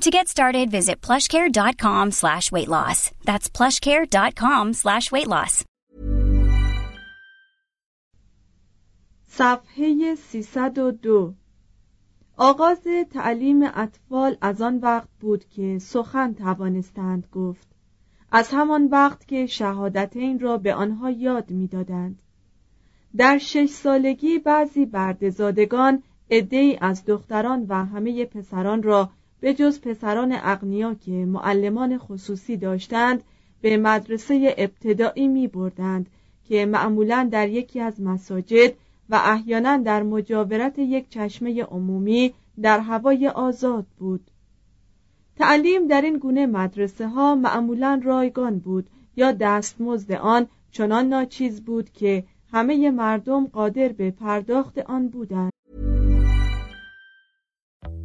To get started, visit plushcare.com slash weight loss. That's plushcare.com slash weight loss. صفحه 302 آغاز تعلیم اطفال از آن وقت بود که سخن توانستند گفت از همان وقت که شهادتین را به آنها یاد می‌دادند. در شش سالگی بعضی بردزادگان عدهای از دختران و همه پسران را به جز پسران اغنیا که معلمان خصوصی داشتند به مدرسه ابتدایی می بردند که معمولا در یکی از مساجد و احیانا در مجاورت یک چشمه عمومی در هوای آزاد بود. تعلیم در این گونه مدرسه ها معمولا رایگان بود یا دستمزد آن چنان ناچیز بود که همه مردم قادر به پرداخت آن بودند.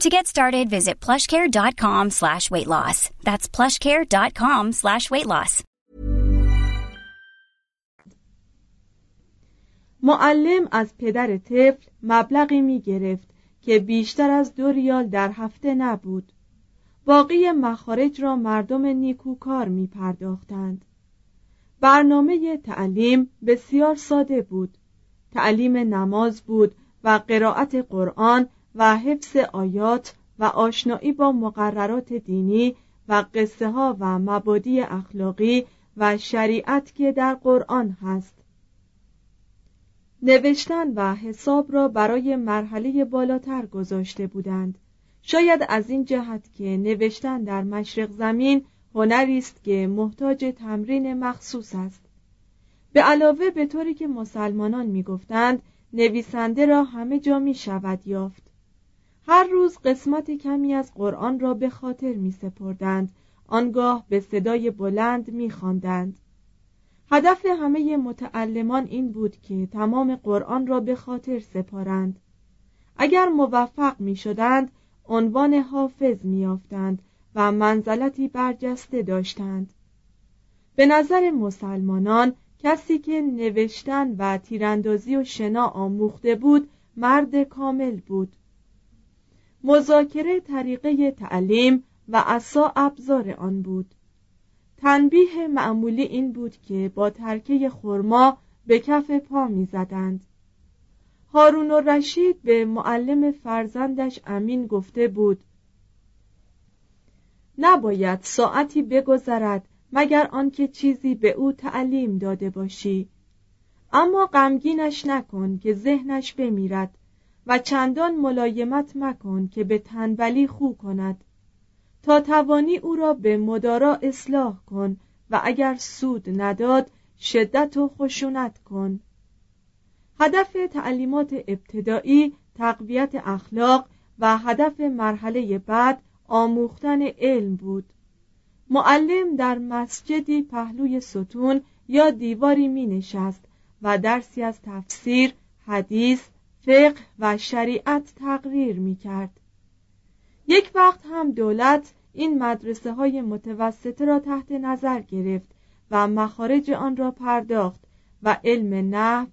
To get started, visit plushcare.com slash weight loss. That's plushcare.com slash weight loss. معلم از پدر طفل مبلغی می گرفت که بیشتر از دو ریال در هفته نبود. باقی مخارج را مردم نیکوکار می پرداختند. برنامه تعلیم بسیار ساده بود. تعلیم نماز بود و قرائت قرآن و حفظ آیات و آشنایی با مقررات دینی و قصه ها و مبادی اخلاقی و شریعت که در قرآن هست. نوشتن و حساب را برای مرحله بالاتر گذاشته بودند. شاید از این جهت که نوشتن در مشرق زمین هنری است که محتاج تمرین مخصوص است. به علاوه به طوری که مسلمانان می‌گفتند نویسنده را همه جا می شود یافت. هر روز قسمت کمی از قرآن را به خاطر می سپردند. آنگاه به صدای بلند می خواندند. هدف همه متعلمان این بود که تمام قرآن را به خاطر سپارند. اگر موفق می شدند عنوان حافظ می یافتند و منزلتی برجسته داشتند. به نظر مسلمانان کسی که نوشتن و تیراندازی و شنا آموخته بود مرد کامل بود. مذاکره طریقه تعلیم و اسا ابزار آن بود. تنبیه معمولی این بود که با ترکه خرما به کف پا می‌زدند. هارون و رشید به معلم فرزندش امین گفته بود نباید ساعتی بگذرد مگر آنکه چیزی به او تعلیم داده باشی. اما غمگینش نکن که ذهنش بمیرد. و چندان ملایمت مکن که به تنبلی خو کند. تا توانی او را به مدارا اصلاح کن و اگر سود نداد شدت و خشونت کن. هدف تعلیمات ابتدایی تقویت اخلاق و هدف مرحله بعد آموختن علم بود. معلم در مسجدی پهلوی ستون یا دیواری می نشست و درسی از تفسیر، حدیث، فقه و شریعت تقریر می کرد. یک وقت هم دولت این مدرسه های متوسطه را تحت نظر گرفت و مخارج آن را پرداخت و علم نحو،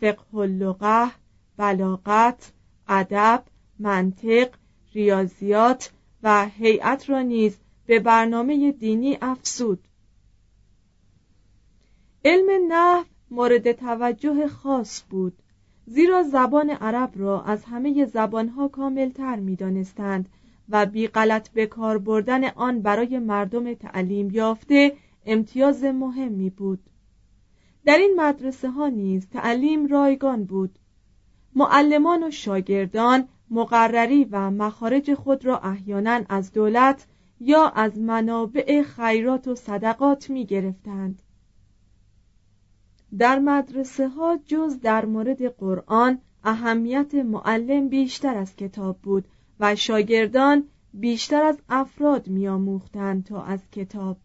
فقه اللغه، بلاغت، ادب، منطق، ریاضیات و هیئت را نیز به برنامه دینی افسود علم نحو مورد توجه خاص بود زیرا زبان عرب را از همه زبانها کاملتر می دانستند و بی غلط به کار بردن آن برای مردم تعلیم یافته امتیاز مهمی بود در این مدرسه ها نیز تعلیم رایگان بود معلمان و شاگردان مقرری و مخارج خود را احیانا از دولت یا از منابع خیرات و صدقات می گرفتند. در مدرسه ها جز در مورد قرآن اهمیت معلم بیشتر از کتاب بود و شاگردان بیشتر از افراد میآموختند تا از کتاب.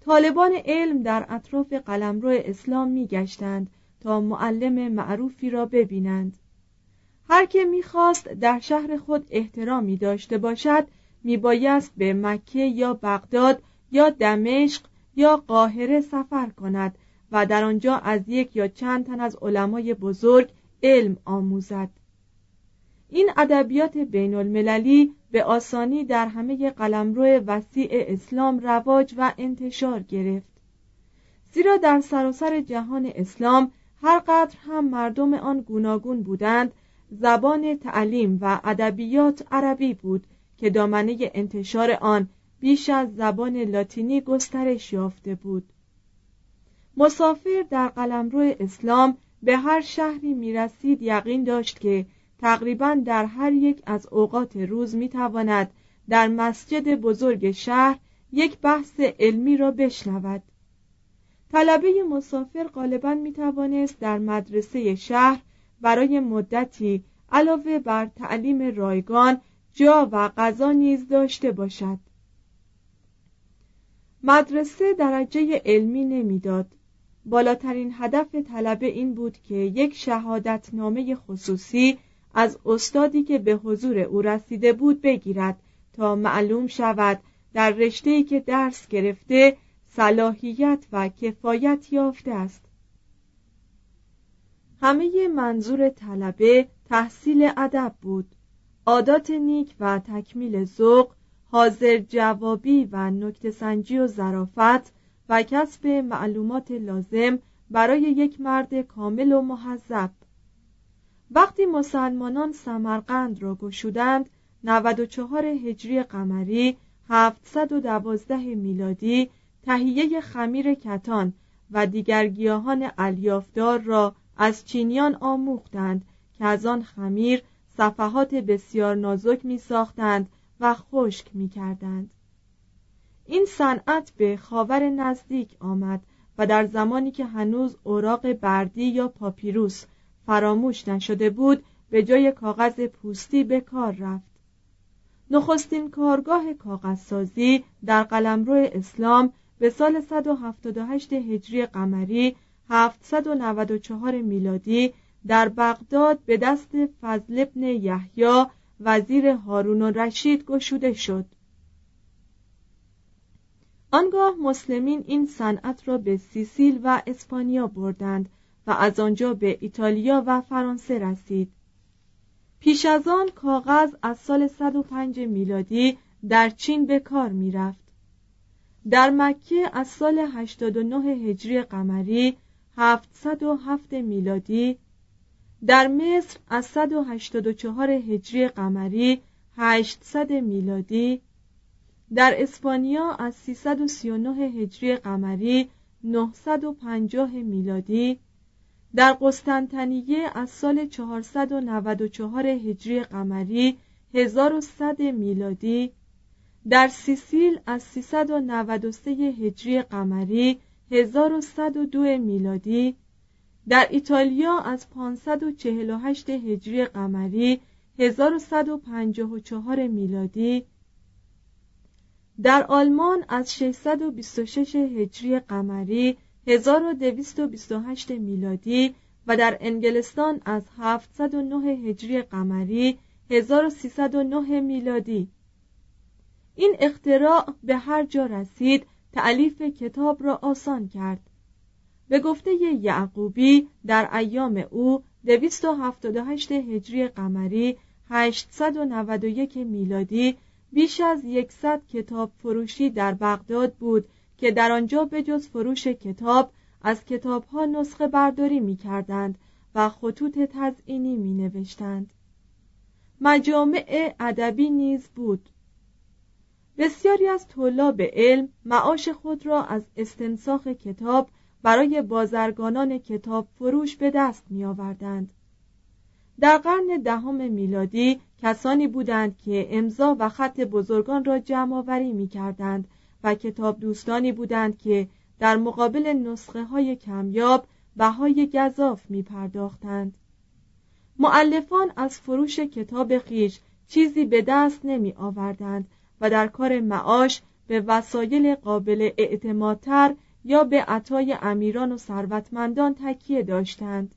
طالبان علم در اطراف قلمرو اسلام میگشتند تا معلم معروفی را ببینند. هر که می‌خواست در شهر خود احترامی داشته باشد میبایست به مکه یا بغداد یا دمشق یا قاهره سفر کند و در آنجا از یک یا چند تن از علمای بزرگ علم آموزد. این ادبیات بین المللی به آسانی در همه قلمرو وسیع اسلام رواج و انتشار گرفت. زیرا در سراسر جهان اسلام هر قدر هم مردم آن گوناگون بودند زبان تعلیم و ادبیات عربی بود که دامنه انتشار آن بیش از زبان لاتینی گسترش یافته بود. مسافر در قلمرو اسلام به هر شهری می‌رسید یقین داشت که تقریبا در هر یک از اوقات روز می‌تواند در مسجد بزرگ شهر یک بحث علمی را بشنود. طلبه مسافر غالبا می توانست در مدرسه شهر برای مدتی علاوه بر تعلیم رایگان جا و غذا نیز داشته باشد. مدرسه درجه علمی نمی‌داد. بالاترین هدف طلبه این بود که یک شهادت نامه خصوصی از استادی که به حضور او رسیده بود بگیرد تا معلوم شود در رشته‌ای که درس گرفته صلاحیت و کفایت یافته است. همه منظور طلبه تحصیل ادب بود. عادات نیک و تکمیل ذوق حاضر جوابی و نکته سنجی و ظرافت و کسب معلومات لازم برای یک مرد کامل و محذب وقتی مسلمانان سمرقند را گشودند 94 هجری قمری 712 میلادی تهیه خمیر کتان و دیگر گیاهان الیافدار را از چینیان آموختند که از آن خمیر صفحات بسیار نازک می ساختند و خشک می کردند. این صنعت به خاور نزدیک آمد و در زمانی که هنوز اوراق بردی یا پاپیروس فراموش نشده بود به جای کاغذ پوستی به کار رفت. نخستین کارگاه کاغذسازی در قلمرو اسلام به سال 178 هجری قمری 794 میلادی در بغداد به دست فضل ابن یحیی وزیر هارون رشید گشوده شد. آنگاه مسلمین این صنعت را به سیسیل و اسپانیا بردند و از آنجا به ایتالیا و فرانسه رسید پیش از آن کاغذ از سال 105 میلادی در چین به کار می رفت. در مکه از سال 89 هجری قمری 707 میلادی در مصر از 184 هجری قمری 800 میلادی در اسپانیا از 339 هجری قمری 950 میلادی. در قسطنطنیه از سال 494 هجری قمری 1100 میلادی. در سیسیل از 393 هجری قمری 1102 میلادی. در ایتالیا از 548 هجری قمری 1154 میلادی. در آلمان از 626 هجری قمری 1228 میلادی و در انگلستان از 709 هجری قمری 1309 میلادی. این اختراع به هر جا رسید تعلیف کتاب را آسان کرد. به گفته یعقوبی در ایام او 278 هجری قمری 891 میلادی بیش از یکصد کتاب فروشی در بغداد بود که در آنجا به جز فروش کتاب از کتابها نسخه برداری می کردند و خطوط تزئینی می نوشتند. مجامع ادبی نیز بود بسیاری از طلاب علم معاش خود را از استنساخ کتاب برای بازرگانان کتاب فروش به دست می آوردند. در قرن دهم میلادی کسانی بودند که امضا و خط بزرگان را جمع آوری می کردند و کتاب دوستانی بودند که در مقابل نسخه های کمیاب بهای گذاف می پرداختند. معلفان از فروش کتاب خیش چیزی به دست نمی آوردند و در کار معاش به وسایل قابل اعتمادتر یا به عطای امیران و ثروتمندان تکیه داشتند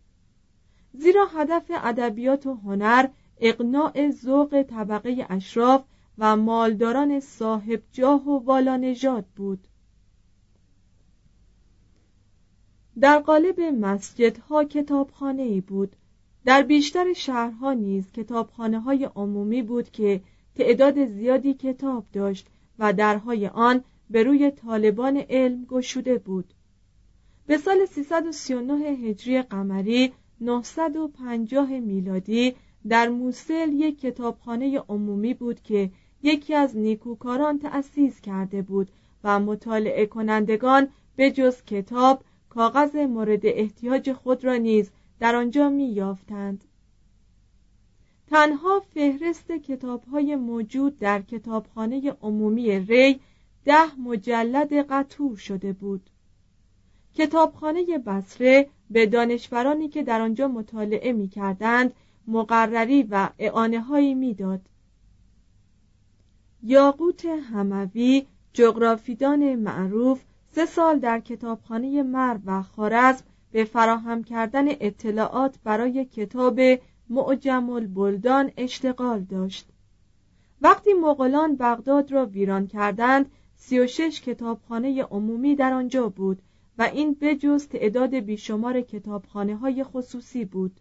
زیرا هدف ادبیات و هنر اقناع ذوق طبقه اشراف و مالداران صاحب جاه و والانژاد بود. در قالب مسجدها کتابخانه ای بود. در بیشتر شهرها نیز کتابخانه های عمومی بود که تعداد زیادی کتاب داشت و درهای آن به روی طالبان علم گشوده بود. به سال 339 هجری قمری 950 میلادی در موسل یک کتابخانه عمومی بود که یکی از نیکوکاران تأسیس کرده بود و مطالعه کنندگان به جز کتاب کاغذ مورد احتیاج خود را نیز در آنجا می یافتند. تنها فهرست کتابهای موجود در کتابخانه عمومی ری ده مجلد قطور شده بود کتابخانه بسره به دانشورانی که در آنجا مطالعه می کردند مقرری و اعانه هایی می‌داد. یاقوت هموی جغرافیدان معروف سه سال در کتابخانه مر و خارزم به فراهم کردن اطلاعات برای کتاب معجم البلدان اشتغال داشت وقتی مغولان بغداد را ویران کردند سی و شش کتابخانه عمومی در آنجا بود و این بجز تعداد بیشمار کتابخانه های خصوصی بود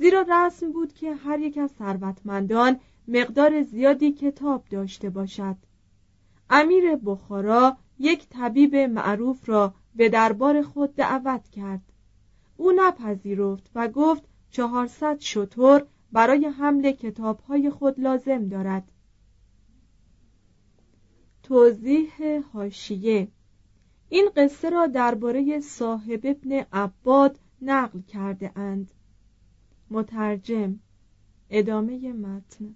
زیرا رسم بود که هر یک از ثروتمندان مقدار زیادی کتاب داشته باشد. امیر بخارا یک طبیب معروف را به دربار خود دعوت کرد. او نپذیرفت و گفت چهارصد شطور برای حمل کتابهای خود لازم دارد. توضیح هاشیه این قصه را درباره صاحب ابن عباد نقل کرده اند. مترجم ادامه متن.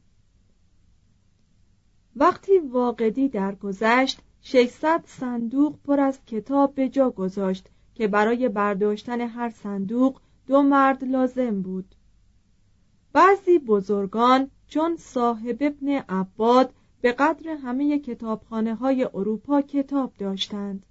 وقتی واقعی درگذشت 600 صندوق پر از کتاب به جا گذاشت که برای برداشتن هر صندوق دو مرد لازم بود. بعضی بزرگان چون صاحب ابن عباد به قدر همه کتابخانه های اروپا کتاب داشتند.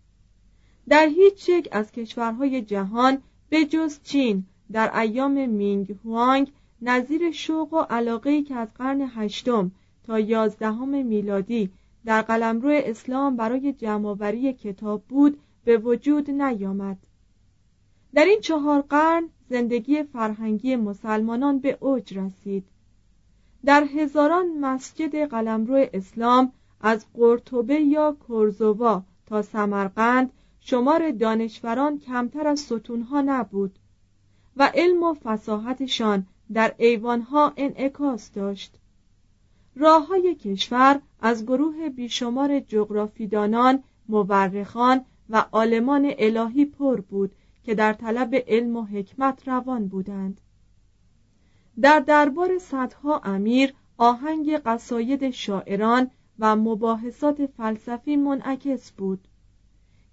در هیچ یک از کشورهای جهان به جز چین در ایام مینگ هوانگ نظیر شوق و علاقه که از قرن هشتم تا یازدهم میلادی در قلمرو اسلام برای جمعآوری کتاب بود به وجود نیامد. در این چهار قرن زندگی فرهنگی مسلمانان به اوج رسید. در هزاران مسجد قلمرو اسلام از قرطبه یا کرزوا تا سمرقند شمار دانشوران کمتر از ستونها نبود. و علم و فساحتشان در ایوانها انعکاس داشت. راه های کشور از گروه بیشمار جغرافیدانان، مورخان و عالمان الهی پر بود که در طلب علم و حکمت روان بودند. در دربار صدها امیر آهنگ قصاید شاعران و مباحثات فلسفی منعکس بود.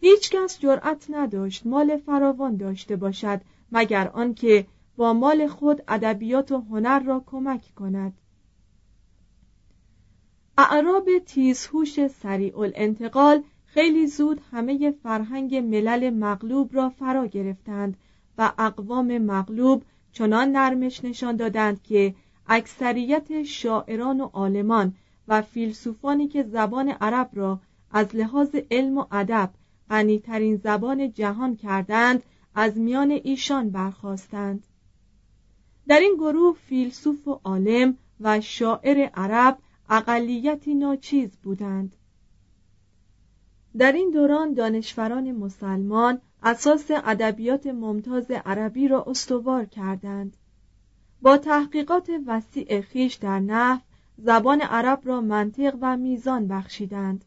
هیچ کس جرأت نداشت مال فراوان داشته باشد مگر آنکه با مال خود ادبیات و هنر را کمک کند. اعراب تیزهوش سریع الانتقال خیلی زود همه فرهنگ ملل مغلوب را فرا گرفتند و اقوام مغلوب چنان نرمش نشان دادند که اکثریت شاعران و عالمان و فیلسوفانی که زبان عرب را از لحاظ علم و ادب غنیترین زبان جهان کردند از میان ایشان برخواستند در این گروه فیلسوف و عالم و شاعر عرب اقلیتی ناچیز بودند. در این دوران دانشوران مسلمان اساس ادبیات ممتاز عربی را استوار کردند. با تحقیقات وسیع خیش در نحو زبان عرب را منطق و میزان بخشیدند.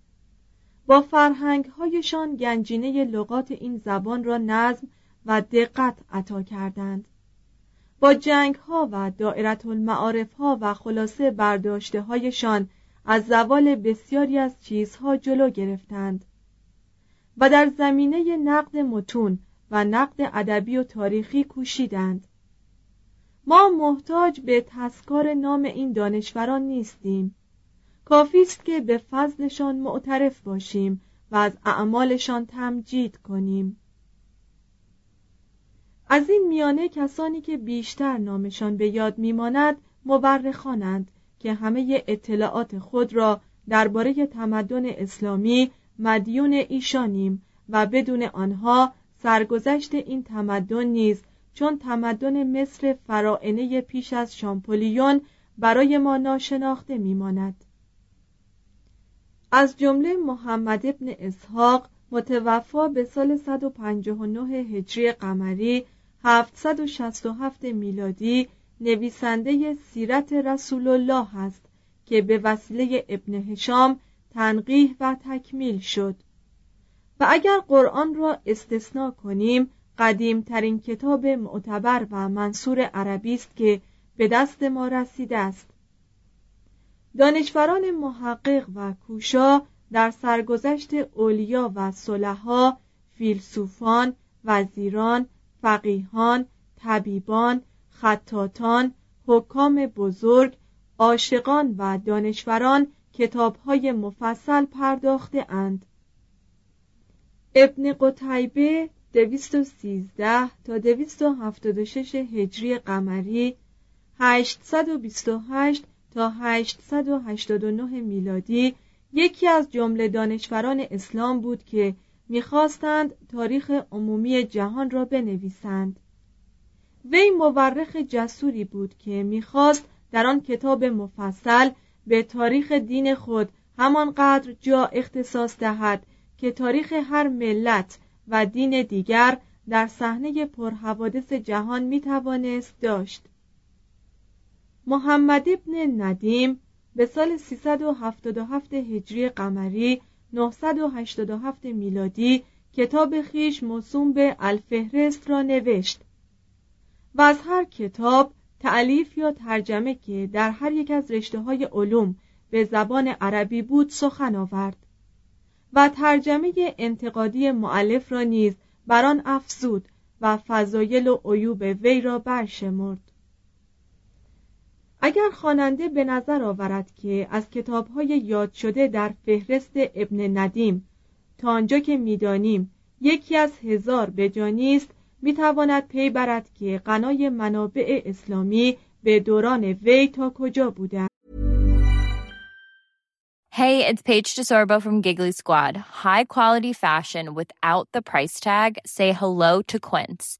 با فرهنگ هایشان گنجینه لغات این زبان را نظم و دقت عطا کردند. با جنگ ها و دائرت المعارف ها و خلاصه برداشته هایشان از زوال بسیاری از چیزها جلو گرفتند و در زمینه نقد متون و نقد ادبی و تاریخی کوشیدند. ما محتاج به تسکار نام این دانشوران نیستیم. کافی است که به فضلشان معترف باشیم و از اعمالشان تمجید کنیم. از این میانه کسانی که بیشتر نامشان به یاد میماند مورخانند که همه اطلاعات خود را درباره تمدن اسلامی مدیون ایشانیم و بدون آنها سرگذشت این تمدن نیز چون تمدن مصر فرائنه پیش از شامپولیون برای ما ناشناخته میماند. از جمله محمد ابن اسحاق متوفا به سال 159 هجری قمری 767 میلادی نویسنده سیرت رسول الله است که به وسیله ابن هشام تنقیح و تکمیل شد. و اگر قرآن را استثنا کنیم قدیم ترین کتاب معتبر و منصور عربی است که به دست ما رسیده است. دانشوران محقق و کوشا در سرگذشت اولیا و صلحا فیلسوفان وزیران فقیهان طبیبان خطاتان حکام بزرگ عاشقان و دانشوران کتابهای مفصل پرداخته اند. ابن قتیبه سیزده تا شش هجری قمری 828 تا 889 میلادی یکی از جمله دانشوران اسلام بود که می‌خواستند تاریخ عمومی جهان را بنویسند. وی مورخ جسوری بود که می‌خواست در آن کتاب مفصل به تاریخ دین خود همانقدر جا اختصاص دهد که تاریخ هر ملت و دین دیگر در صحنه پرحوادث جهان می‌توانست داشت. محمد ابن ندیم به سال 377 هجری قمری 987 میلادی کتاب خیش موسوم به الفهرست را نوشت و از هر کتاب تعلیف یا ترجمه که در هر یک از رشته های علوم به زبان عربی بود سخن آورد و ترجمه انتقادی معلف را نیز بر افزود و فضایل و عیوب وی را برشمرد. اگر خواننده به نظر آورد که از کتابهای یاد شده در فهرست ابن ندیم تا آنجا که می‌دانیم یکی از هزار بجانی است می‌تواند پی برد که غنای منابع اسلامی به دوران وی تا کجا بوده Hey, it's Paige DeSorbo from Giggly Squad. High quality fashion without the price tag. Say hello to Quince.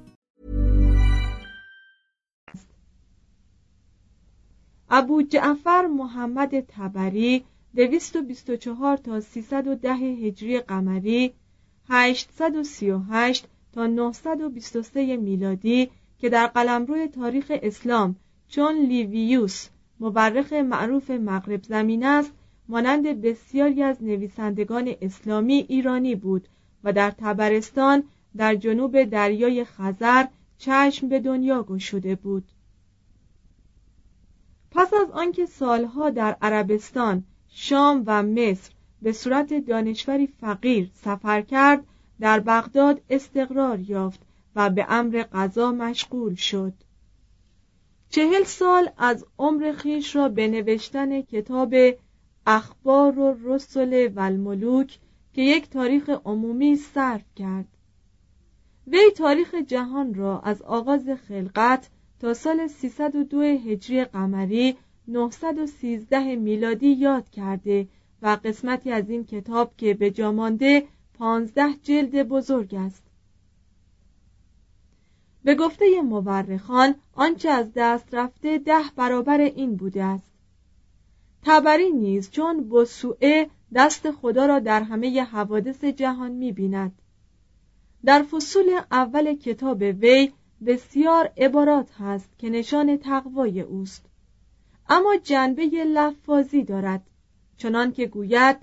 ابو جعفر محمد تبری 224 تا 310 هجری قمری 838 تا 923 میلادی که در قلمرو تاریخ اسلام چون لیویوس مورخ معروف مغرب زمین است مانند بسیاری از نویسندگان اسلامی ایرانی بود و در تبرستان در جنوب دریای خزر چشم به دنیا گشوده بود. پس از آنکه سالها در عربستان، شام و مصر به صورت دانشوری فقیر سفر کرد در بغداد استقرار یافت و به امر قضا مشغول شد. چهل سال از عمر خیش را به نوشتن کتاب اخبار و رسل و الملوک که یک تاریخ عمومی صرف کرد. وی تاریخ جهان را از آغاز خلقت تا سال 302 هجری قمری 913 میلادی یاد کرده و قسمتی از این کتاب که به جا مانده 15 جلد بزرگ است به گفته مورخان آنچه از دست رفته ده برابر این بوده است تبری نیز چون بسوعه دست خدا را در همه حوادث جهان می بیند. در فصول اول کتاب وی بسیار عبارات هست که نشان تقوای اوست. اما جنبه لفاظی دارد چنان که گوید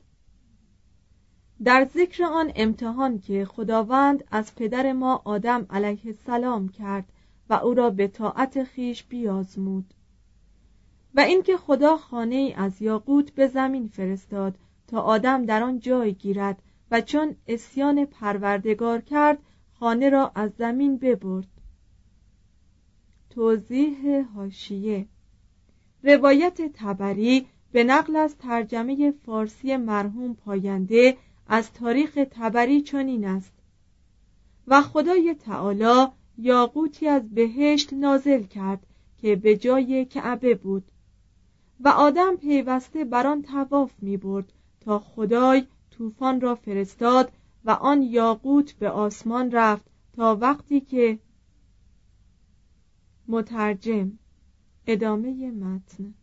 در ذکر آن امتحان که خداوند از پدر ما آدم علیه السلام کرد و او را به طاعت خیش بیازمود. و اینکه خدا خانه ای از یاقوت به زمین فرستاد تا آدم در آن جای گیرد و چون اسیان پروردگار کرد خانه را از زمین ببرد. توضیح هاشیه روایت تبری به نقل از ترجمه فارسی مرحوم پاینده از تاریخ تبری چنین است. و خدای تعالی یاقوتی از بهشت نازل کرد که به جای کعبه بود. و آدم پیوسته بر آن طواف می برد تا خدای طوفان را فرستاد و آن یاقوت به آسمان رفت تا وقتی که مترجم ادامه متن.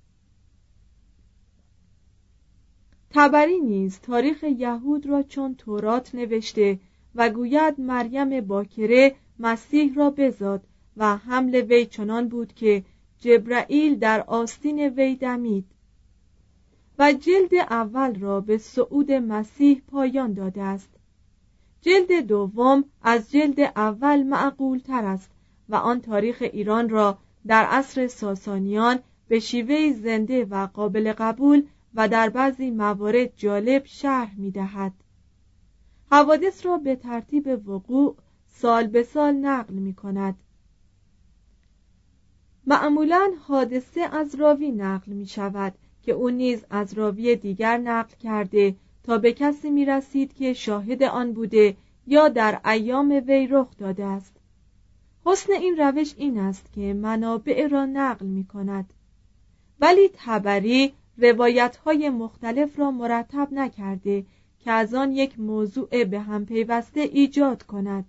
تبری نیز تاریخ یهود را چون تورات نوشته و گوید مریم باکره مسیح را بزاد و حمل وی چنان بود که جبرائیل در آستین وی دمید و جلد اول را به صعود مسیح پایان داده است. جلد دوم از جلد اول معقول تر است و آن تاریخ ایران را در عصر ساسانیان به شیوه زنده و قابل قبول و در بعضی موارد جالب شرح می دهد. حوادث را به ترتیب وقوع سال به سال نقل می کند. معمولا حادثه از راوی نقل می شود که او نیز از راوی دیگر نقل کرده تا به کسی می رسید که شاهد آن بوده یا در ایام وی رخ داده است حسن این روش این است که منابع را نقل می کند. ولی تبری روایت های مختلف را مرتب نکرده که از آن یک موضوع به هم پیوسته ایجاد کند.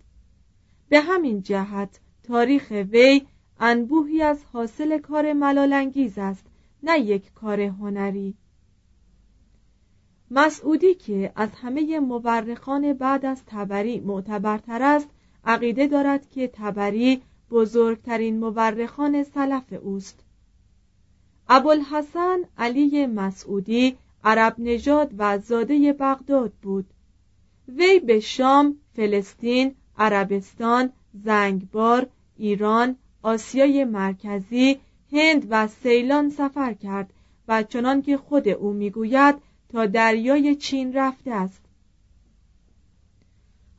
به همین جهت تاریخ وی انبوهی از حاصل کار ملالانگیز است نه یک کار هنری. مسعودی که از همه مورخان بعد از تبری معتبرتر است عقیده دارد که تبری بزرگترین مورخان سلف اوست. ابوالحسن علی مسعودی عرب نژاد و زاده بغداد بود. وی به شام، فلسطین، عربستان، زنگبار، ایران، آسیای مرکزی، هند و سیلان سفر کرد و چنان که خود او می‌گوید تا دریای چین رفته است.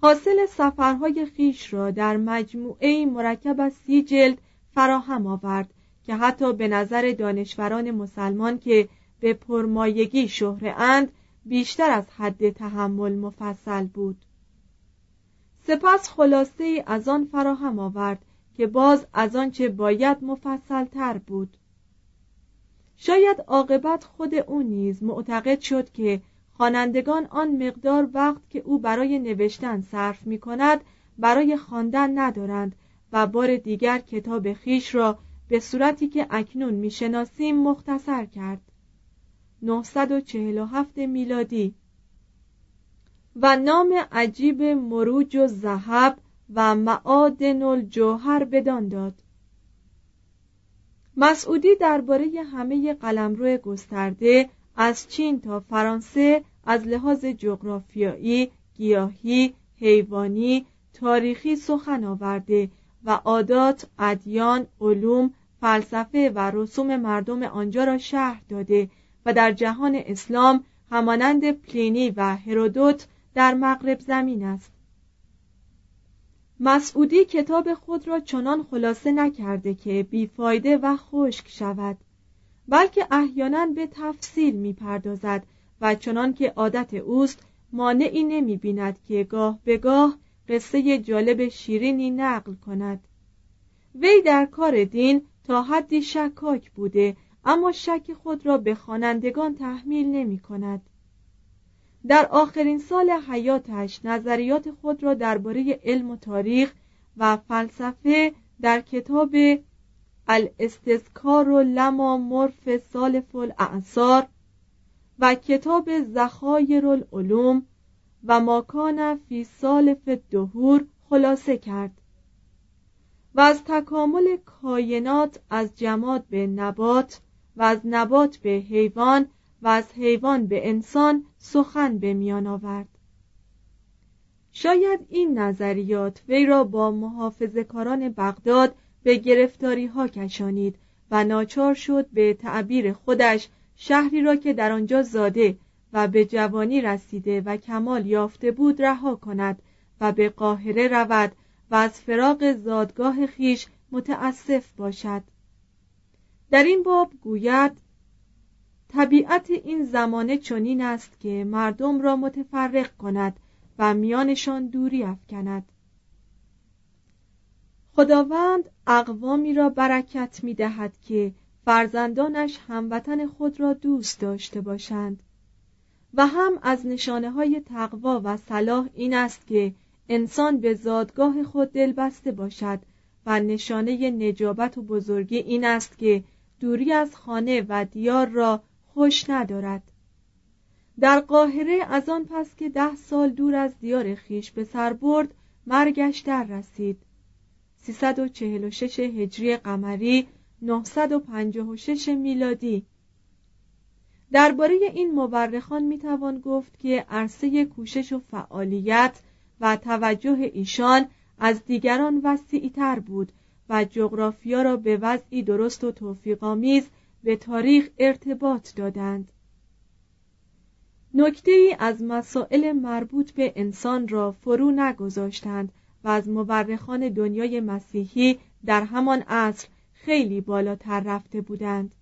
حاصل سفرهای خیش را در مجموعه مرکب از سی جلد فراهم آورد که حتی به نظر دانشوران مسلمان که به پرمایگی شهره اند بیشتر از حد تحمل مفصل بود. سپس خلاصه ای از آن فراهم آورد که باز از آنچه باید مفصل تر بود. شاید عاقبت خود او نیز معتقد شد که خوانندگان آن مقدار وقت که او برای نوشتن صرف می کند برای خواندن ندارند و بار دیگر کتاب خیش را به صورتی که اکنون می‌شناسیم مختصر کرد. 947 میلادی. و نام عجیب مروج و زهب و معادن الجوهر بدان داد. مسعودی درباره همه قلمرو گسترده از چین تا فرانسه از لحاظ جغرافیایی، گیاهی، حیوانی، تاریخی سخن آورده و عادات، ادیان، علوم، فلسفه و رسوم مردم آنجا را شهر داده و در جهان اسلام همانند پلینی و هرودوت در مغرب زمین است. مسعودی کتاب خود را چنان خلاصه نکرده که بیفایده و خشک شود. بلکه احیانا به تفصیل می‌پردازد و چنان که عادت اوست مانعی نمی بیند که گاه به گاه قصه جالب شیرینی نقل کند. وی در کار دین تا حدی شکاک بوده اما شک خود را به خوانندگان تحمیل نمی کند در آخرین سال حیاتش نظریات خود را درباره علم و تاریخ و فلسفه در کتاب الاستذکار لما مرف سالف الاعصار و کتاب زخایر العلوم و ماکان فی سالف دهور خلاصه کرد و از تکامل کاینات از جماد به نبات و از نبات به حیوان و از حیوان به انسان سخن به میان آورد. شاید این نظریات وی را با محافظ کاران بغداد به گرفتاری ها کشانید و ناچار شد به تعبیر خودش شهری را که در آنجا زاده و به جوانی رسیده و کمال یافته بود رها کند و به قاهره رود و از فراغ زادگاه خیش متاسف باشد. در این باب گوید طبیعت این زمانه چنین است که مردم را متفرق کند و میانشان دوری افکند. خداوند اقوامی را برکت می دهد که فرزندانش هموطن خود را دوست داشته باشند. و هم از نشانه های تقوا و صلاح این است که انسان به زادگاه خود دل بسته باشد و نشانه نجابت و بزرگی این است که دوری از خانه و دیار را خوش ندارد. در قاهره از آن پس که ده سال دور از دیار خیش به سر برد مرگش در رسید. 346 هجری قمری 956 میلادی. درباره این مورخان می‌توان گفت که عرصه کوشش و فعالیت و توجه ایشان از دیگران وسیعتر بود و جغرافیا را به وضعی درست و توفیقآمیز به تاریخ ارتباط دادند. نکته ای از مسائل مربوط به انسان را فرو نگذاشتند از مورخان دنیای مسیحی در همان عصر خیلی بالاتر رفته بودند.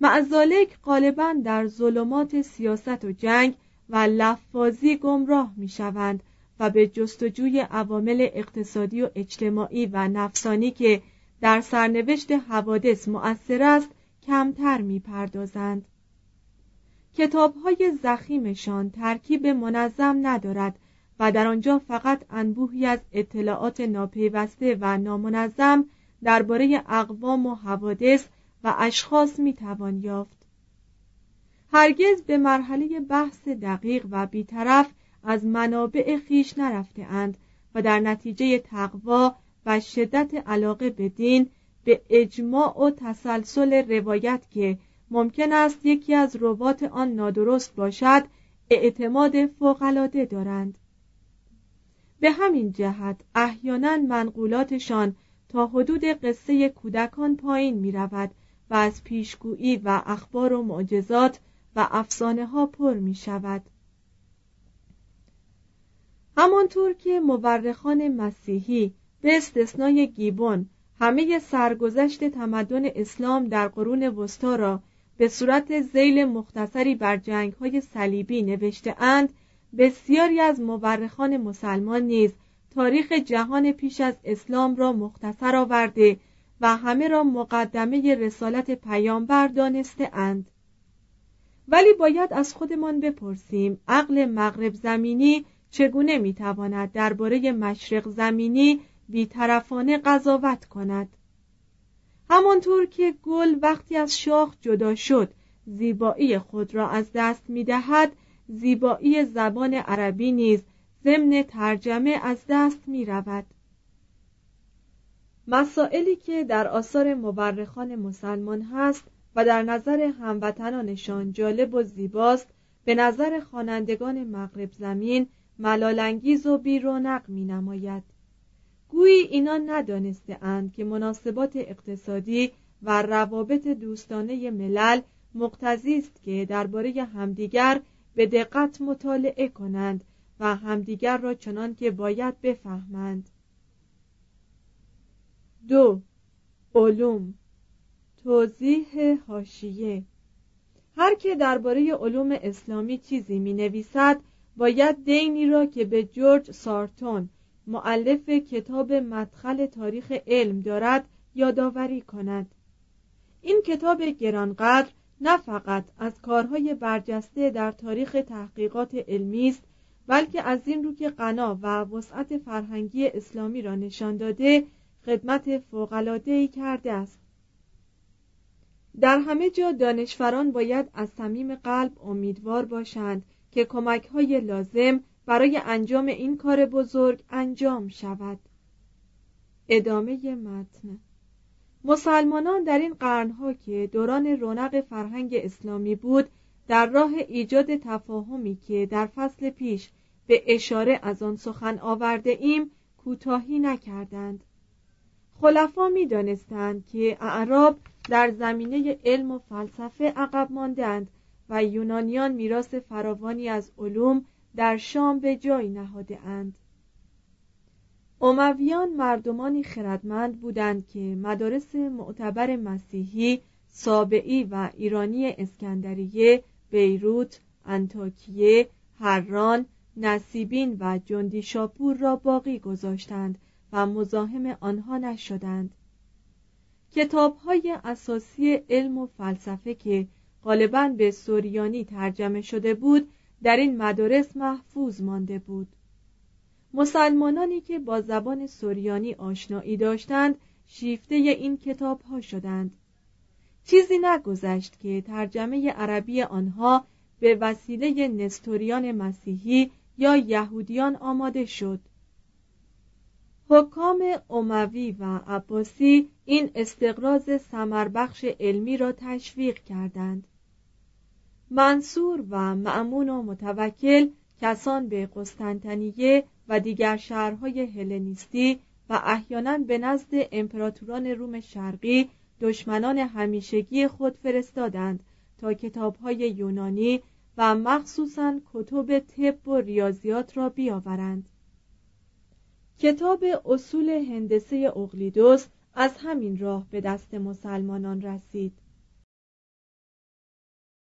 معزالک غالبا در ظلمات سیاست و جنگ و لفاظی گمراه می شوند و به جستجوی عوامل اقتصادی و اجتماعی و نفسانی که در سرنوشت حوادث مؤثر است کمتر می پردازند کتاب های زخیمشان ترکیب منظم ندارد و در آنجا فقط انبوهی از اطلاعات ناپیوسته و نامنظم درباره اقوام و حوادث و اشخاص می توان یافت. هرگز به مرحله بحث دقیق و بیطرف از منابع خیش نرفته اند و در نتیجه تقوا و شدت علاقه به دین به اجماع و تسلسل روایت که ممکن است یکی از ربات آن نادرست باشد اعتماد فوقالعاده دارند. به همین جهت احیانا منقولاتشان تا حدود قصه کودکان پایین می رود و از پیشگویی و اخبار و معجزات و افسانه ها پر می شود همانطور که مورخان مسیحی به استثنای گیبون همه سرگذشت تمدن اسلام در قرون وسطا را به صورت زیل مختصری بر جنگ های صلیبی نوشته اند بسیاری از مورخان مسلمان نیز تاریخ جهان پیش از اسلام را مختصر آورده و همه را مقدمه رسالت پیامبر دانسته اند. ولی باید از خودمان بپرسیم عقل مغرب زمینی چگونه می‌تواند درباره مشرق زمینی بیطرفانه قضاوت کند؟ همانطور که گل وقتی از شاخ جدا شد زیبایی خود را از دست می‌دهد زیبایی زبان عربی نیز ضمن ترجمه از دست می رود. مسائلی که در آثار مورخان مسلمان هست و در نظر هموطنانشان جالب و زیباست به نظر خوانندگان مغرب زمین ملالانگیز و بیرونق می نماید. گویی اینا ندانسته اند که مناسبات اقتصادی و روابط دوستانه ملل مقتضی است که درباره همدیگر به دقت مطالعه کنند و همدیگر را چنان که باید بفهمند. دو علوم. توضیح هاشیه هر که درباره علوم اسلامی چیزی می نویسد باید دینی را که به جورج سارتون معلف کتاب مدخل تاریخ علم دارد یادآوری کند. این کتاب گرانقدر نه فقط از کارهای برجسته در تاریخ تحقیقات علمی است بلکه از این رو که غنا و وسعت فرهنگی اسلامی را نشان داده خدمت فوق‌العاده‌ای کرده است. در همه جا دانشوران باید از صمیم قلب امیدوار باشند که کمک های لازم برای انجام این کار بزرگ انجام شود. ادامه متن مسلمانان در این قرنها که دوران رونق فرهنگ اسلامی بود در راه ایجاد تفاهمی که در فصل پیش به اشاره از آن سخن آورده ایم کوتاهی نکردند. خلفا می دانستند که اعراب در زمینه علم و فلسفه عقب ماندند و یونانیان میراث فراوانی از علوم در شام به جای نهاده اند امویان مردمانی خردمند بودند که مدارس معتبر مسیحی سابعی و ایرانی اسکندریه بیروت انتاکیه هران نصیبین و جندی شاپور را باقی گذاشتند و مزاحم آنها نشدند. کتاب های اساسی علم و فلسفه که غالبا به سوریانی ترجمه شده بود در این مدارس محفوظ مانده بود. مسلمانانی که با زبان سوریانی آشنایی داشتند شیفته این کتاب ها شدند. چیزی نگذشت که ترجمه عربی آنها به وسیله نستوریان مسیحی یا یهودیان آماده شد. حکام اموی و عباسی این استقراض سمربخش علمی را تشویق کردند. منصور و معمون و متوکل کسان به قسطنطنیه و دیگر شهرهای هلنیستی و احیانا به نزد امپراتوران روم شرقی دشمنان همیشگی خود فرستادند تا کتابهای یونانی و مخصوصا کتب طب و ریاضیات را بیاورند. کتاب اصول هندسه اقلیدوس از همین راه به دست مسلمانان رسید.